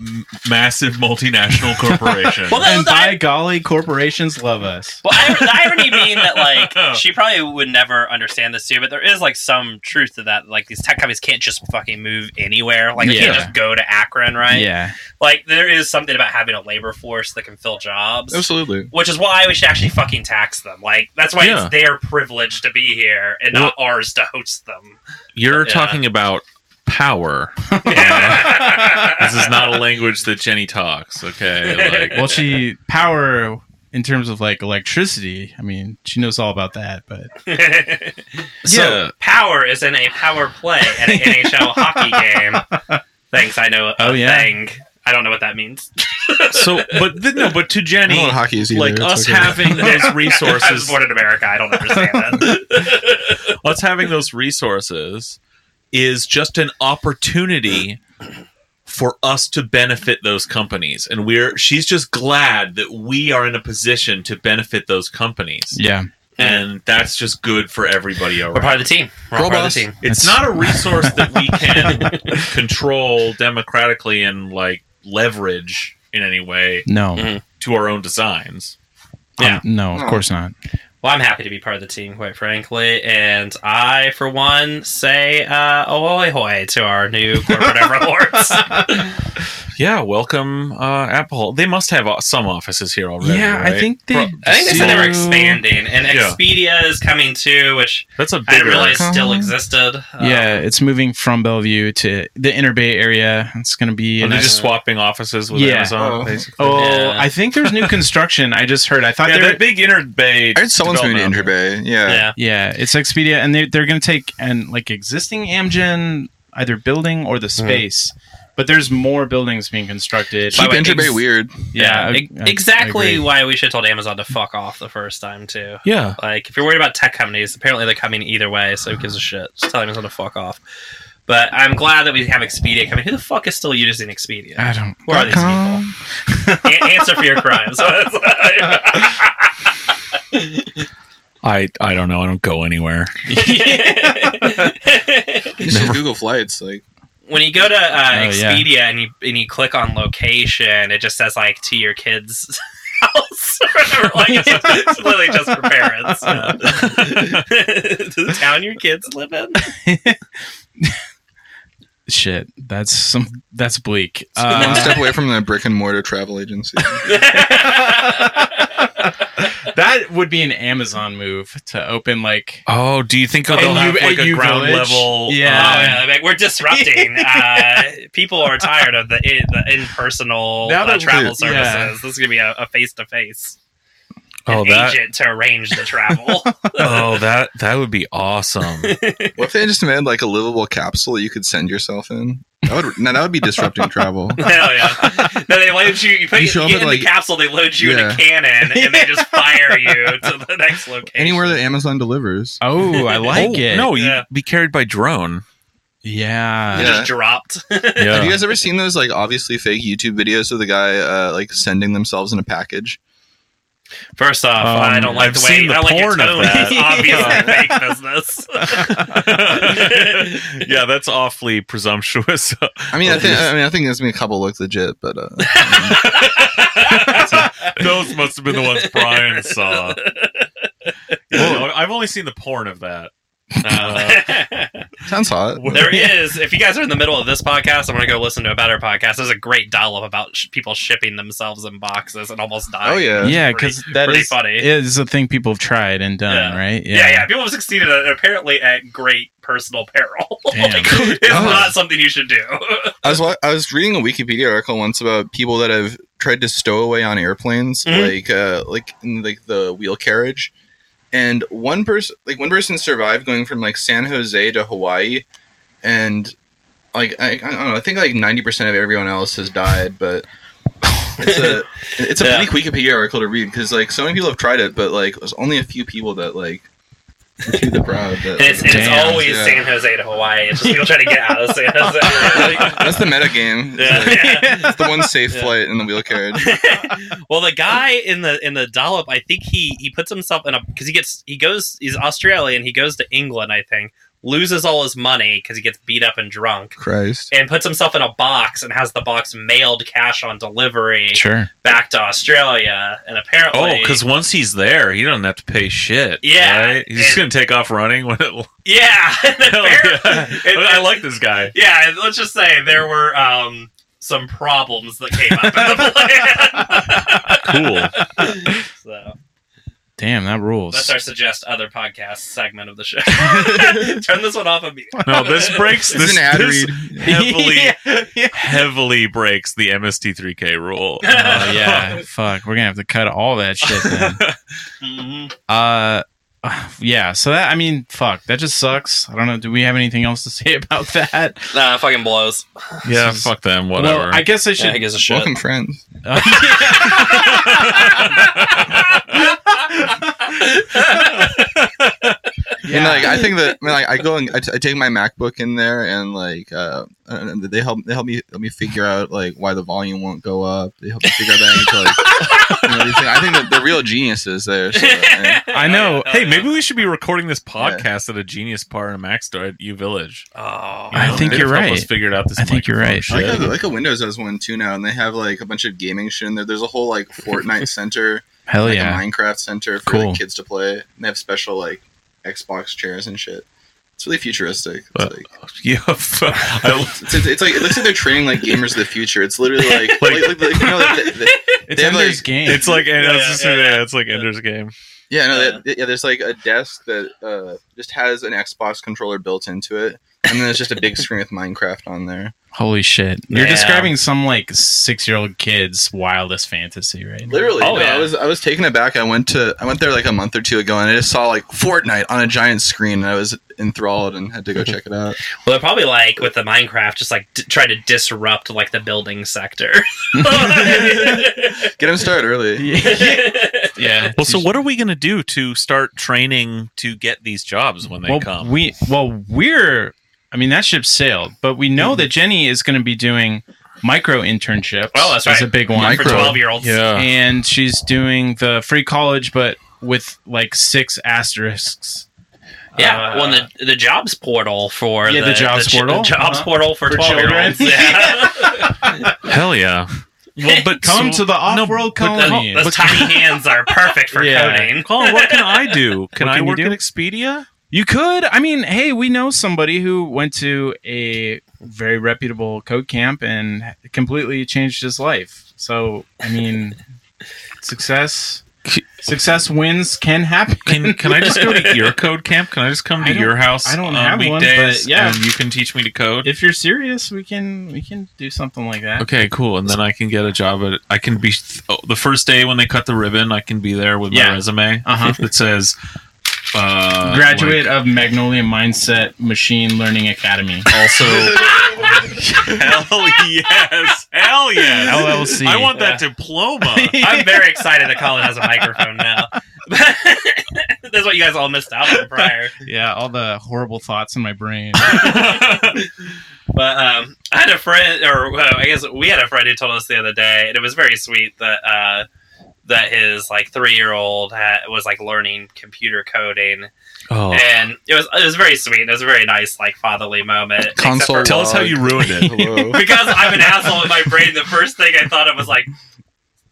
m- massive multinational [laughs] corporation. Well, And the, by golly, corporations love us. well, I, the irony being that like [laughs] she probably would never understand this too, but there is like some truth to that. Like these tech companies can't just fucking move anywhere. Like they Yeah. can't just go to Akron, right? Yeah. Like there is something about having a labor force that can fill jobs. Absolutely. Which is why we should actually fucking tax them. Like that's why Yeah. it's their privilege to be here and not ours to host them. You're Yeah. talking about power. this is not a language that Jenny talks. Okay, like Well, she power in terms of like electricity. I mean, she knows all about that. But [laughs] so Yeah. power is in a power play at an NHL hockey [laughs] game. Thanks, I know a Oh, yeah. thing I don't know what that means. [laughs] So, but th- no, but to Jenny, hockey is either. like It's us okay. having those I was resources, born in America. I don't understand that. us having those resources is just an opportunity for us to benefit those companies and we're she's just glad that we are in a position to benefit those companies Yeah. and that's just good for everybody We're part of the team. We're all part of the team. it's That's- not a resource that we [laughs] can control democratically and like leverage in any way No. Mhm. to our own designs Yeah. Um, no, of course not. Well, I'm happy to be part of the team, quite frankly, and I, for one, say uh, ahoy hoy to our new corporate [laughs] overlords. [laughs] yeah welcome uh apple they must have uh, some offices here already yeah, I think they. Pro- I think they said they were expanding, and Yeah. Expedia is coming too, which that's a I bigger didn't realize Uh-huh. still existed. Uh, Yeah, it's moving from Bellevue to the Interbay area. It's going to be. Are they nice- just swapping offices with Yeah. Amazon, Oh. basically? Oh, Yeah. I think there's new [laughs] construction. I just heard. I thought yeah, they were. that big Interbay. I heard someone's moving to development Interbay. Yeah. yeah. Yeah, it's Expedia, and they they're going to take and like existing Amgen either building or the space. But there's more buildings being constructed. Keep By way, Interbay ex- weird. Yeah, I- I- exactly I why we should have told Amazon to fuck off the first time too. Yeah. Like, if you're worried about tech companies, apparently they're coming either way, so who gives a shit? Just tell Amazon to fuck off. But I'm glad that we have Expedia coming. Who the fuck is still using Expedia? I don't. Who are these Com. people? A- answer for your crimes. [laughs] I I don't know. I don't go anywhere. [laughs] [laughs] You just Google flights. Like when you go to uh, yeah. Expedia and you and you click on location, it just says like to your kids' [laughs] house or [laughs] whatever. Like it's, it's literally just for parents. to [laughs] the town your kids live in. Shit, that's some. That's bleak. one Uh, step away from the brick and mortar travel agency. That would be an Amazon move to open like. Oh, do you think they'll And have you- like a you ground village? level? Yeah. Oh, yeah, like, we're disrupting. [laughs] Uh, people are tired of the in, the impersonal uh, that- travel yeah. services. This is gonna be a face to face. Oh, An that. agent to arrange the travel. [laughs] Oh, that that would be awesome. [laughs] what if they just made like a livable capsule you could send yourself in? That would no, that would be disrupting travel. [laughs] Hell yeah! No, they load you. You put You you, show up get at, in like- the capsule. They load you in Yeah. a cannon, and they just fire you to the next location. Anywhere that Amazon delivers. Oh, I like oh, it. No, you'd Yeah. be carried by drone. Yeah. You Yeah. just dropped. Yeah. Have you guys ever seen those like obviously fake YouTube videos of the guy uh, like sending themselves in a package? First off, Um, I don't like I've the way seen the I don't like your porn of tone. that. It's [laughs] obviously [laughs] fake business. [laughs] yeah, that's awfully presumptuous. I mean, I think I mean I think there's been a couple look legit, but uh, Those must have been the ones Brian saw. Well, I've only seen the porn of that. Uh, [laughs] sounds hot. there is. If you guys are in the middle of this podcast, I'm going to go listen to a better podcast. There's a great dollop about sh- people shipping themselves in boxes and almost dying. Oh yeah, Yeah, because that pretty is funny. is a thing people have tried and done, Yeah. right? Yeah. yeah, People have succeeded at, apparently at great personal peril. [laughs] Like, it's Oh. not something you should do. [laughs] I was I was reading a Wikipedia article once about people that have tried to stow away on airplanes, Mhm. like uh, like in like the wheel carriage, and one person like one person survived going from like San Jose to Hawaii, and like I, I don't know, I think like ninety percent of everyone else has died, but. It's a [laughs] it's a Yeah. bleak Wikipedia article to read because like so many people have tried it, but like there's only a few people that like to the proud. That, And it's, and it's always yeah. San Jose to Hawaii. It's just people trying to get out of San Jose. [laughs] That's the meta game. It's, Yeah. like, it's the one safe Yeah. flight in the wheel carriage. [laughs] well, the guy in the in the dollop, I think he he puts himself in a because he gets he goes he's Australian. He goes to England, I think, loses all his money because he gets beat up and drunk, Christ. and puts himself in a box and has the box mailed cash on delivery Sure. back to Australia. And apparently, oh, because once he's there, he doesn't have to pay shit. Yeah, right? he's just gonna take off running. When it, [laughs] yeah, [laughs] and yeah. and- [laughs] I like this guy. Yeah, let's just say there were um, some problems that came up in the plan. Cool. so Damn, that rules. that's our suggest other podcast segment of the show. [laughs] Turn this one off immediately. No, this breaks This this, is an ad this read. [laughs] heavily heavily breaks the MST3K rule. Oh yeah, fuck. We're gonna have to cut all that shit then. [laughs] Mhm. Uh, uh, [sighs] yeah. So that I mean, fuck, that just sucks. I don't know. Do we have anything else to [laughs] say about that? Nah, fucking blows. [laughs] Yeah, This is- fuck them. Whatever. Well, I guess I Yeah, should. he gives a shit. Welcome, friends. [laughs] Uh, And like I think that I, mean, like I go and I, t- I take my MacBook in there and like uh, and they help they help me help me figure out like why the volume won't go up. They help me figure out that I like you know, everything. I think that they're real geniuses there. So, [laughs] and- I oh, know. Oh, hey, yeah. maybe we should be recording this podcast at a Genius Bar in a Mac store at U Village. Oh, I know, think you're right. figured out this. I think you're microphone right. I like, a, like a Windows has one too now, and they have like a bunch of gaming shit in there. There's a whole like Fortnite [laughs] center, Hell like yeah. a Minecraft center for Cool. like, kids to play. And they have special like Xbox chairs and shit. It's really futuristic. It's, But- like, [laughs] Yeah, [laughs] I- [laughs] it's, it's, it's like it looks like they're training like gamers of the future. It's literally like like, like, like, you know, like, the- the- It's They Ender's like- game. it's like Yeah, yeah, just yeah, yeah. yeah, it's like Ender's Game. Yeah, no, that, yeah. There's like a desk that uh, just has an Xbox controller built into it, and then there's just a big screen with Minecraft on there. Holy shit! You're Yeah. describing some like six year old kid's wildest fantasy, right? Literally, Oh, no, yeah. I was I was taken aback. I went to I went there like a month or two ago, and I just saw like Fortnite on a giant screen, and I was enthralled and had to go check it out. [laughs] Well, they're probably like with the Minecraft, just like d- try to disrupt like the building sector. [laughs] [laughs] Get him started early. yeah. Well, so what are we going to do to start training to get these jobs when they well, come? we well we're. I mean that ship sailed, but we know that Jenny is going to be doing micro internships. Well, that's Is a right. big one. for twelve year olds. yeah. and she's doing the free college, but with like six asterisks. Yeah, Uh, well, the the jobs portal for Yeah, the jobs chi- portal. jobs Uh-huh. portal for For twelve year olds. [laughs] Yeah, Hell yeah. Well, but Come so- to the off-world but- but- colony. those tiny [laughs] hands are perfect for Yeah. coding. Colin, what can I do? [laughs] Can What I can work do? at Expedia? You could. I mean, hey, we know somebody who went to a very reputable code camp and completely changed his life. So, I mean, [laughs] success success wins can happen. Can Can I just go to your [laughs] code camp? Can I just come to your house? I don't on have one, but yeah. and you can teach me to code. if you're serious, we can we can do something like that. Okay, cool. And then I can get a job at. I can be oh, the first day when they cut the ribbon. I can be there with Yeah. my resume Uh-huh. that says uh, Graduate like, of Magnolia Mindset Machine Learning Academy. also. [laughs] Hell yes! Hell yes! LLC. I want that diploma. [laughs] I'm very excited that Colin has a microphone now. [laughs] That's what you guys all missed out on prior. yeah, all the horrible thoughts in my brain. But um, I had a friend, or well, I guess we had a friend who told us the other day, and it was very sweet that uh, that his like three year old was like learning computer coding, oh, and it was it was very sweet. It was a very nice like fatherly moment. Console for- tell us how you ruined it. [laughs] Because I'm an asshole in my brain. The first thing I thought of was like,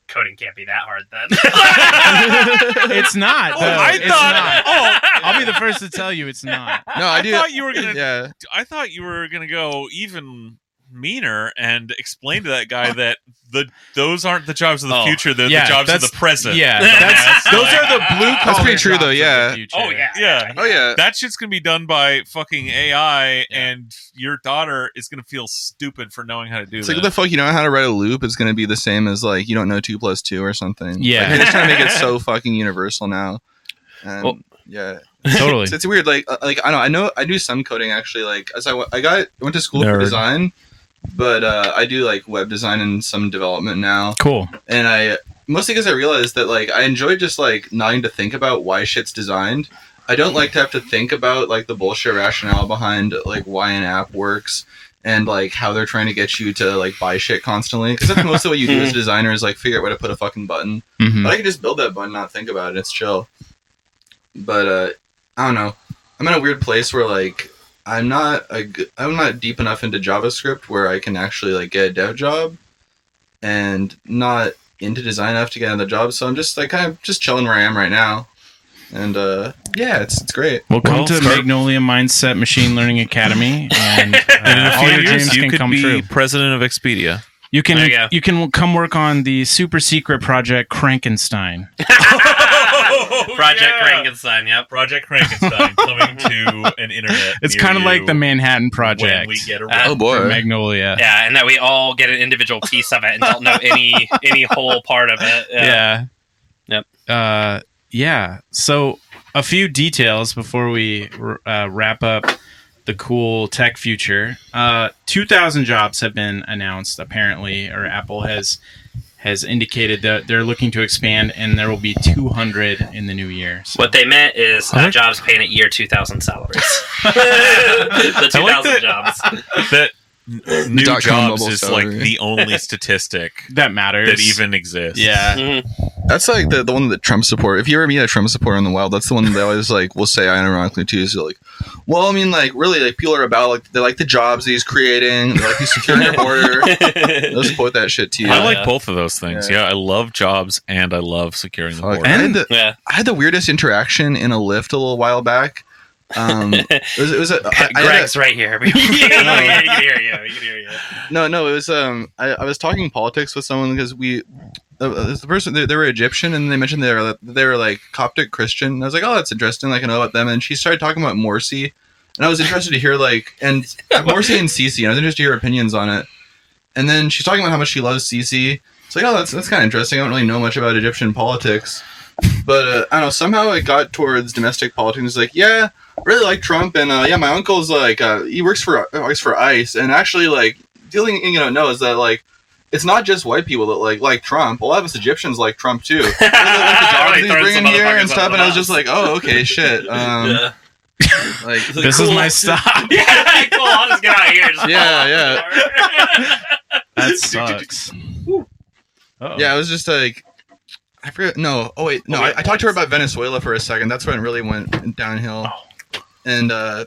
coding can't be that hard then. [laughs] it's not. Oh. I It's thought. not. [laughs] Oh, I'll be the first to tell you it's not. No, I I thought you were gonna. Yeah, I thought you were gonna go even meaner and explain to that guy [laughs] that the those aren't the jobs of the Oh, future; they're yeah, the jobs of the present. Yeah, [laughs] That's- that's, [laughs] those are the blue collar. That's pretty true, though, yeah. oh yeah, Yeah. Oh yeah. That shit's gonna be done by fucking AI, and your daughter is gonna feel stupid for knowing how to do It's that. like the fuck you know how to write a loop is going to be the same as like you don't know two plus two or something. Yeah. like, they're just trying to make it so fucking universal now. And, Well- yeah, Totally. it's, it's weird. Like uh, like I know I know I do some coding actually. Like as I, w- I got I went to school for design, but uh, I do like web design and some development now. Cool. and I mostly because I realized that like I enjoy just like not having to think about why shit's designed. I don't like to have to think about like the bullshit rationale behind like why an app works and like how they're trying to get you to like buy shit constantly. Because that's mostly what you do as [laughs] a designer is like figure out where to put a fucking button. Mhm. But I can just build that button, not think about it. It's chill. But uh, I don't know. I'm in a weird place where like I'm not a g- I'm not deep enough into JavaScript where I can actually like get a dev job, and not into design enough to get another job. So I'm just like kind of just chilling where I am right now. And uh, yeah, it's it's great. Well, come Well, to start- Magnolia Mindset Machine Learning Academy, [laughs] and, uh, and in a all few your years, dreams you can could come be true. president of Expedia. You can you you can come work on the super secret project [laughs] [laughs] Krankenstein. [laughs] Project Frankenstein. Yep. Project Frankenstein coming [laughs] to an internet. It's kind of like the Manhattan Project when we get Uh, around. Oh boy. Magnolia. Yeah, and that we all get an individual piece of it and don't know any [laughs] any whole part of it. Yeah. Yep. Uh, yeah. So a few details before we uh, wrap up the cool tech future. Uh, 2,000 jobs have been announced, apparently, or Apple has has indicated that they're looking to expand, and there will be 200 in the new year. So. What they meant is uh, jobs paying at year 2000 salaries. [laughs] [laughs] the 2000 like that- jobs. that n- new dot-com jobs mobile is like the [laughs] only statistic that matters. that even exists. yeah. Mhm. That's like the, the one that Trump support. If you ever meet a Trump supporter in the wild, that's the one they always like will say ironically too. Is like, well, I mean, like really, like people are about like they like the jobs that he's creating. They like he's securing our border. [laughs] They'll just quote that shit to you. I Yeah. like both of those things. Yeah. Yeah. I love jobs and I love securing the Fuck. border. I, had the, yeah. I had the weirdest interaction in a lift a little while back. Um, [laughs] it was, it was a, I, I had a- Greg's right here. [laughs] [laughs] We, can hear you. We can hear you. No, no, it was um. I, I was talking politics with someone because we, uh, the person they, they were Egyptian and they mentioned they were they were like Coptic Christian. I was like, oh, that's interesting. Like I know about them. And she started talking about Morsi, and I was interested to hear like and Morsi and Sisi. And I was interested to hear opinions on it. And then she's talking about how much she loves Sisi. It's like, oh, that's that's kind of interesting. I don't really know much about Egyptian politics, but uh, I don't know. Somehow it got towards domestic politics. It's like, yeah, really like Trump, and uh, yeah, my uncle's like uh, he works for works for ICE, and actually like the only thing you don't know is that like it's not just white people that like like Trump. A lot of us Egyptians like Trump too. [laughs] Really like the jobs Really he's bringing here and stuff, and I was just like, oh, okay, shit. [laughs] Um, yeah. like This is my [laughs] stop. yeah, cool. I'll just get out of here. Just Yeah, yeah. That sucks. Uh-oh. yeah, it was just like. I forget. No. Oh wait. No. Oh, wait, I, I talked to her about Venezuela for a second. That's when it really went downhill. And uh, I don't know.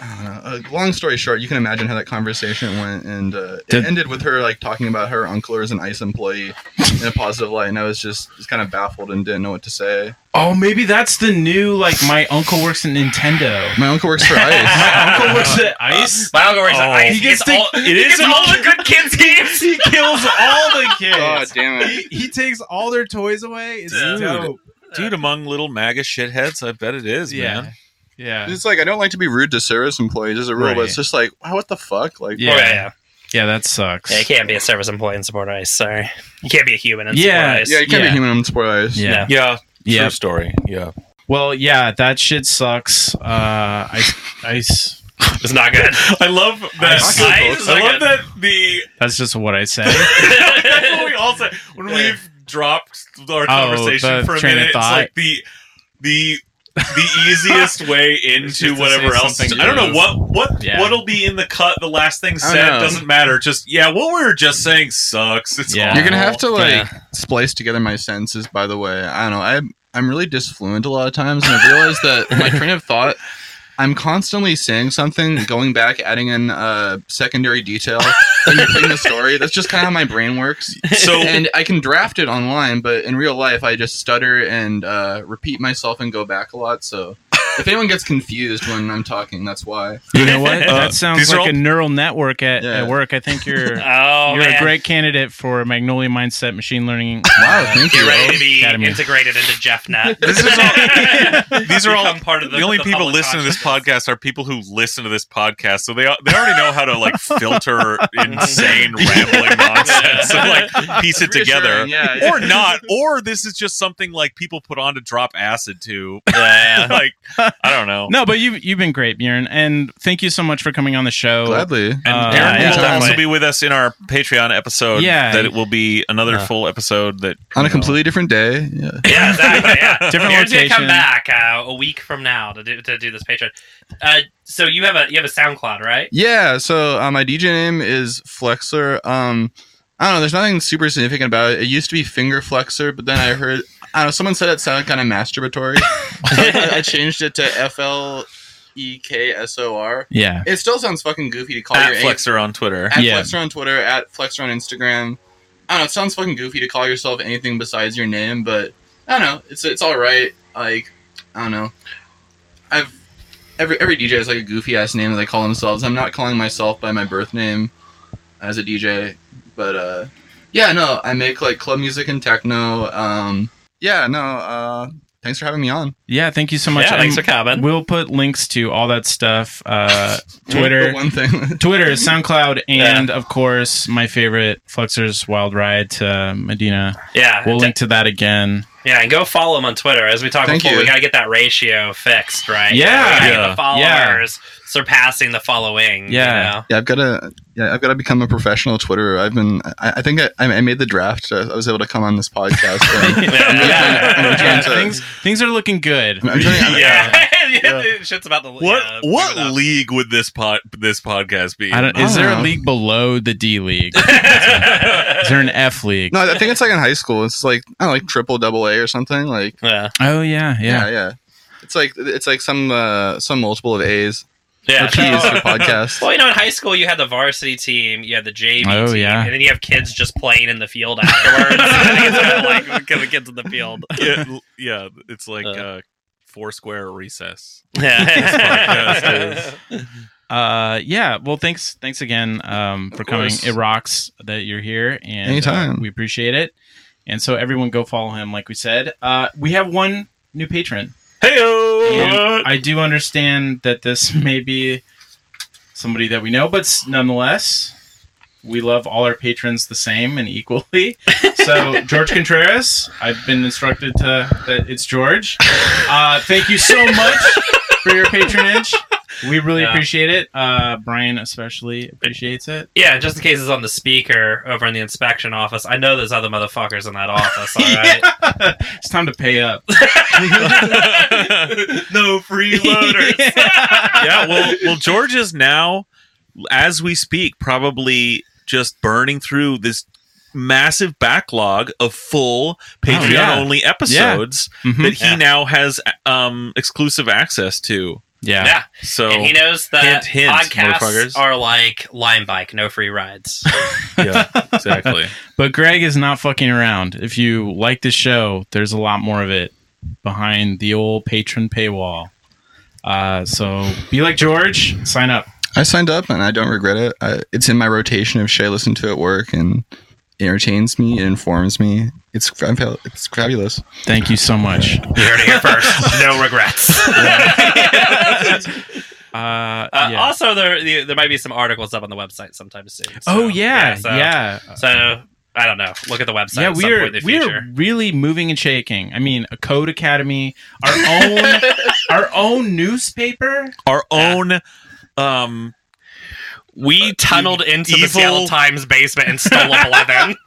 Uh, long story short, you can imagine how that conversation went, and uh, it Did- ended with her like talking about her uncle as an ICE employee in a positive light, and I was just, just kind of baffled and didn't know what to say. Oh, maybe that's the new like my uncle works at Nintendo. My uncle works for [laughs] ICE. My uncle works at Ice. My uncle works at Oh. ICE. He gets to- all, [laughs] it he is gets all the good kids games. [laughs] He kills all the kids. God damn it! He, he takes all their toys away. It's Dude. dope. Dude, among little MAGA shitheads, I bet it is, Yeah. man. Yeah. It's like I don't like to be rude to service employees as a rule, but it's just like, wow, what the fuck? Like, Yeah. Oh, yeah, yeah. Yeah, that sucks. Yeah, you can't be a service employee and support ICE. Sorry, you can't be a human and Yeah, support ICE. yeah, you can't Yeah. be human on support ICE. Yeah. Yeah. True Yeah. story. Yeah. Well, yeah, that shit sucks. Uh, ice, ice. [laughs] it's not good. [laughs] I love that. Ice- Ice is I love good. that the That's just what I say. [laughs] That's what we all say when we've dropped our conversation Oh, for a minute. It's like the the the easiest way [laughs] into whatever else. I don't know what what Yeah. what'll be in the cut. The last thing said doesn't matter. Just yeah, what we were just saying sucks. It's Yeah. You're gonna have to like Yeah. splice together my sentences. By the way, I don't know. I'm I'm really disfluent a lot of times, and I've realized that my train of thought. I'm constantly saying something, [laughs] going back, adding in uh, secondary detail, and playing the story. That's just kind of how my brain works. so And I can draft it online, but in real life, I just stutter and uh, repeat myself and go back a lot. So if anyone gets confused when I'm talking, that's why. You know what? [laughs] Uh, that sounds like all- a neural network at, Yeah. at work. I think you're [laughs] Oh you're man, a great candidate for Magnolia Mindset Machine Learning. Wow, thank Get you. ready to be Academy. integrated into JeffNet. [laughs] This is all- these are all Become part of the, the only the people listening to this podcast are people who listen to this podcast, so they they already know how to like filter insane rambling nonsense and like piece it together, yeah, yeah. or not, or this is just something like people put on to drop acid to. Yeah, yeah. like I don't know. No, but you've you've been great, Bjorn, and thank you so much for coming on the show. Gladly. And Uh, Aaron yeah, will definitely. also be with us in our Patreon episode. Yeah. that it will be another Uh. full episode that On a know, completely different day. Yeah. [laughs] yeah, exactly. Yeah, [laughs] Different Aaron's gonna come back uh, a week from now to do to do this Patreon. Uh, so you have a you have a SoundCloud, right? Yeah, so uh, my DJ name is Fleksor. Um, I don't know. There's nothing super significant about it. It used to be Finger Flexor, but then I heard I don't know. Someone said it sounded kind of masturbatory. [laughs] I, I changed it to F L E K S O R. Yeah. It still sounds fucking goofy to call at your Fleksor on Twitter. at Yeah. Fleksor on Twitter, at Fleksor on Instagram. I don't know. It sounds fucking goofy to call yourself anything besides your name, but I don't know. It's it's all right. Like I don't know. I've every every DJ has like a goofy ass name that they call themselves. I'm not calling myself by my birth name as a DJ, but uh, yeah, no, I make like club music and techno. Um, yeah, no. Uh, thanks for having me on. Yeah, thank you so much. Yeah, thanks And for coming. We'll put links to all that stuff. Uh, [laughs] Twitter, one thing. [laughs] Twitter, SoundCloud, and of course my favorite Fluxer's Wild Ride to Medina. Yeah, We'll d- link to that again. yeah, and go follow him on Twitter. As we talked Thank before, you. we got to get that ratio fixed, right? Yeah. we gotta get Yeah. the followers surpassing the following. Yeah. you know? Yeah, I've got to. Yeah, I've got to become a professional Twitterer. I've been. I, I think I, I made the draft. Uh, I was able to come on this podcast. and [laughs] Yeah. I'm trying to- things things are looking good. I'm trying, I'm, [laughs] [laughs] yeah. yeah. Shit's about the What yeah, what figure it out. league would this pod this podcast be? I don't, I is don't there a league below the D League? [laughs] is there an F League? No, I think it's like in high school. It's like I don't know, like triple double A or something. Like yeah, Oh yeah, yeah, yeah. yeah. It's like it's like some uh, some multiple of A's yeah. or P's so- for podcast. Well, you know, in high school, you had the varsity team, you had the JV Oh, team, yeah. and then you have kids just playing in the field [laughs] afterwards. [laughs] I think it's about, like the kids in the field. [laughs] yeah, yeah, it's like Uh. uh, Foursquare recess. Yeah. Uh, yeah. Well, thanks, thanks again um, for coming. It rocks that you're here, and uh, Anytime. we appreciate it. And so, everyone, go follow him. Like we said, uh, we have one new patron. And I do understand that this [laughs] may be somebody that we know, but nonetheless, we love all our patrons the same and equally. [laughs] So, George Contreras, I've been instructed to that it's George. Uh, thank you so much [laughs] for your patronage. We really Yeah. appreciate it. Uh, Brian especially appreciates it. Yeah, just in case it's on the speaker over in the inspection office. I know there's other motherfuckers in that office, all [laughs] right? [laughs] it's time to pay up. [laughs] no freeloaders. yeah, well, well, George is now, as we speak, probably just burning through this massive backlog of full Patreon yeah. only episodes Mhm. that he Yeah. now has um, exclusive access to. Yeah. yeah. So And he knows that Hint, hint, podcasts are like Lime Bike, no free rides. [laughs] yeah, exactly. [laughs] But Greg is not fucking around. If you like the show, there's a lot more of it behind the old patron paywall. Uh, so be like George, sign up. I signed up and I don't regret it. I, it's in my rotation of should I listen to at work and it entertains me, it informs me. It's it's fabulous. Thank you so much. [laughs] You heard it here first. No regrets. [laughs] [laughs] Uh, Uh, yeah. Also, there the- there might be some articles up on the website sometime soon. So, oh yeah, so, yeah. So I don't know. Look at the website. Yeah, we're point in the we're really moving and shaking. I mean, a code academy, our own our own newspaper. Our own. Um, We tunneled into the evil- Seattle Times basement and stole a Blethen. [laughs]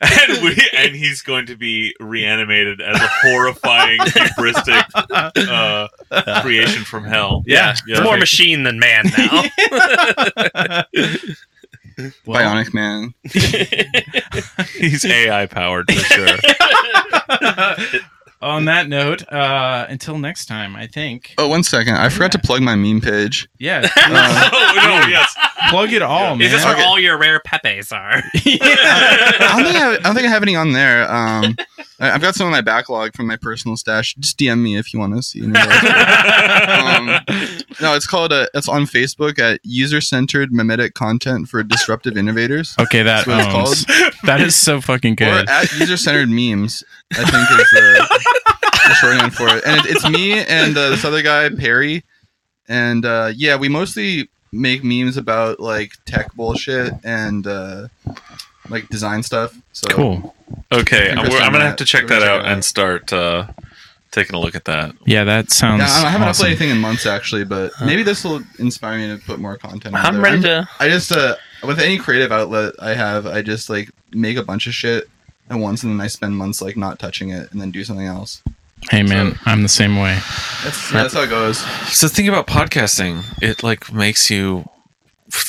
[laughs] and we and he's going to be reanimated as a horrifying, hubristic uh, creation from hell. yeah, Yeah. it's more machine than man now. [laughs] Well, Bionic Man. He's AI powered for sure. On that note, uh, until next time, I think. Oh, one second. I forgot to plug my meme page. Yeah, [laughs] Uh, oh [laughs] no! [laughs] Yes, plug it all, man. Is this where Okay. all your rare Pepes are? I don't think I, have, I don't think I have any on there. Um, I- I've got some of my backlog from my personal stash. Just DM me if you want to see. Any um, no, it's called. Uh, it's on Facebook at user centered mimetic content for disruptive innovators. okay, that That's what it's called. That is so fucking good. Or at user centered memes. I think is the, the shorthand for it. And it, it's me and uh, this other guy Perry. And uh, yeah, we mostly make memes about like tech bullshit and uh, like design stuff. So Cool. Okay, I'm, I'm gonna that. have to check that Check out out. and start uh, taking a look at that. Yeah, that sounds. Yeah, I haven't awesome. uploaded anything in months actually, but maybe this will inspire me to put more content. out I'm ready to. I just uh, with any creative outlet I have, I just like make a bunch of shit at once, and then I spend months like not touching it, and then do something else. Hey man, I'm the same way. That's yeah, that's how it goes. So think about podcasting. It like makes you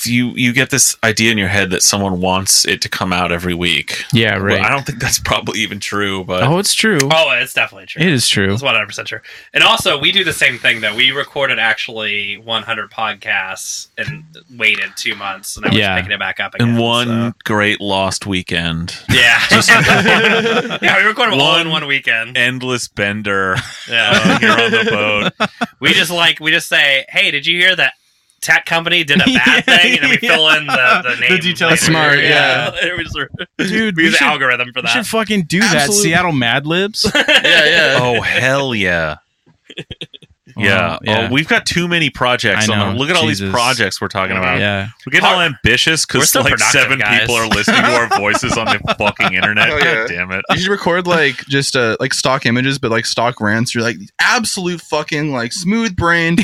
you you get this idea in your head that someone wants it to come out every week. Yeah, right. Well, I don't think that's probably even true, but oh, it's true. Oh, it's definitely true. It is true. It's one hundred percent true. And also, we do the same thing though. We recorded actually one hundred podcasts and waited two months, and now Yeah. picking it back up again. in one so- great lost weekend, yeah, [laughs] [laughs] yeah, we recorded them all in One- one weekend. endless bender Yeah, uh, [laughs] here on the boat. we just like we just say, "Hey, did you hear that tech company did a bad [laughs] thing, and then we fill in the, the [laughs] name. details. later. Smart, yeah. we just [laughs] Dude, we we use should, the algorithm for we should fucking do that. Absolute- Seattle Mad Libs. yeah, yeah. Oh hell yeah. Yeah. Oh, yeah. Oh, we've got too many projects. I On the, know. look at all these projects we're talking about. yeah. We're getting all ambitious because still like seven guys. people are listening to our voices on the fucking internet. Oh, God damn it. You should record like just uh like stock images, but like stock rants. You're like absolute fucking like smooth brained,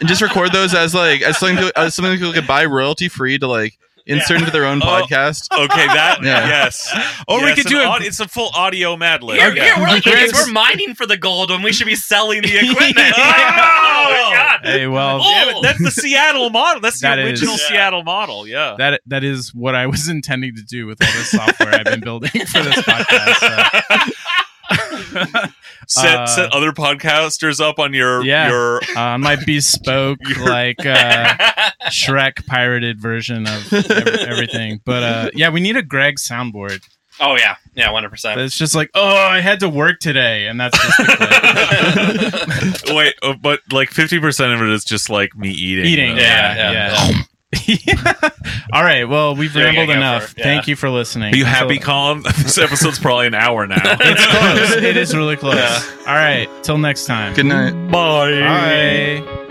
and just record those as like as something people, as something people could buy royalty free to like insert into their own Oh. podcast. Okay, that Yeah. yes. Or we could do it- It's a full audio Mad Lib. Here, Yeah. here, we're like We're mining for the gold when we should be selling the [laughs] equipment. Oh! my god! Hey, well, Oh! That's the Seattle model. That's the That is- original Yeah. Seattle model. Yeah. that that is what I was [laughs] intending to do with all this software I've been building for this podcast. So. [laughs] set Uh, set other podcasters up on your Yeah. your uh, my bespoke [laughs] like uh, Shrek pirated version of [laughs] ev- everything. But uh, yeah, we need a Greg soundboard. oh yeah, yeah, one hundred percent. It's just like, oh, I had to work today, and that's just wait, uh, but like fifty percent of it is just like me eating. eating. though. Yeah, Yeah, yeah. yeah. [laughs] All right. Well, we've There you rambled go for enough. yeah. Thank you for listening. Are you happy, So- Colin? [laughs] this episode's probably an hour now. [laughs] It's close. it is really close. Yeah. All right. Till next time. Good night. Bye. Bye.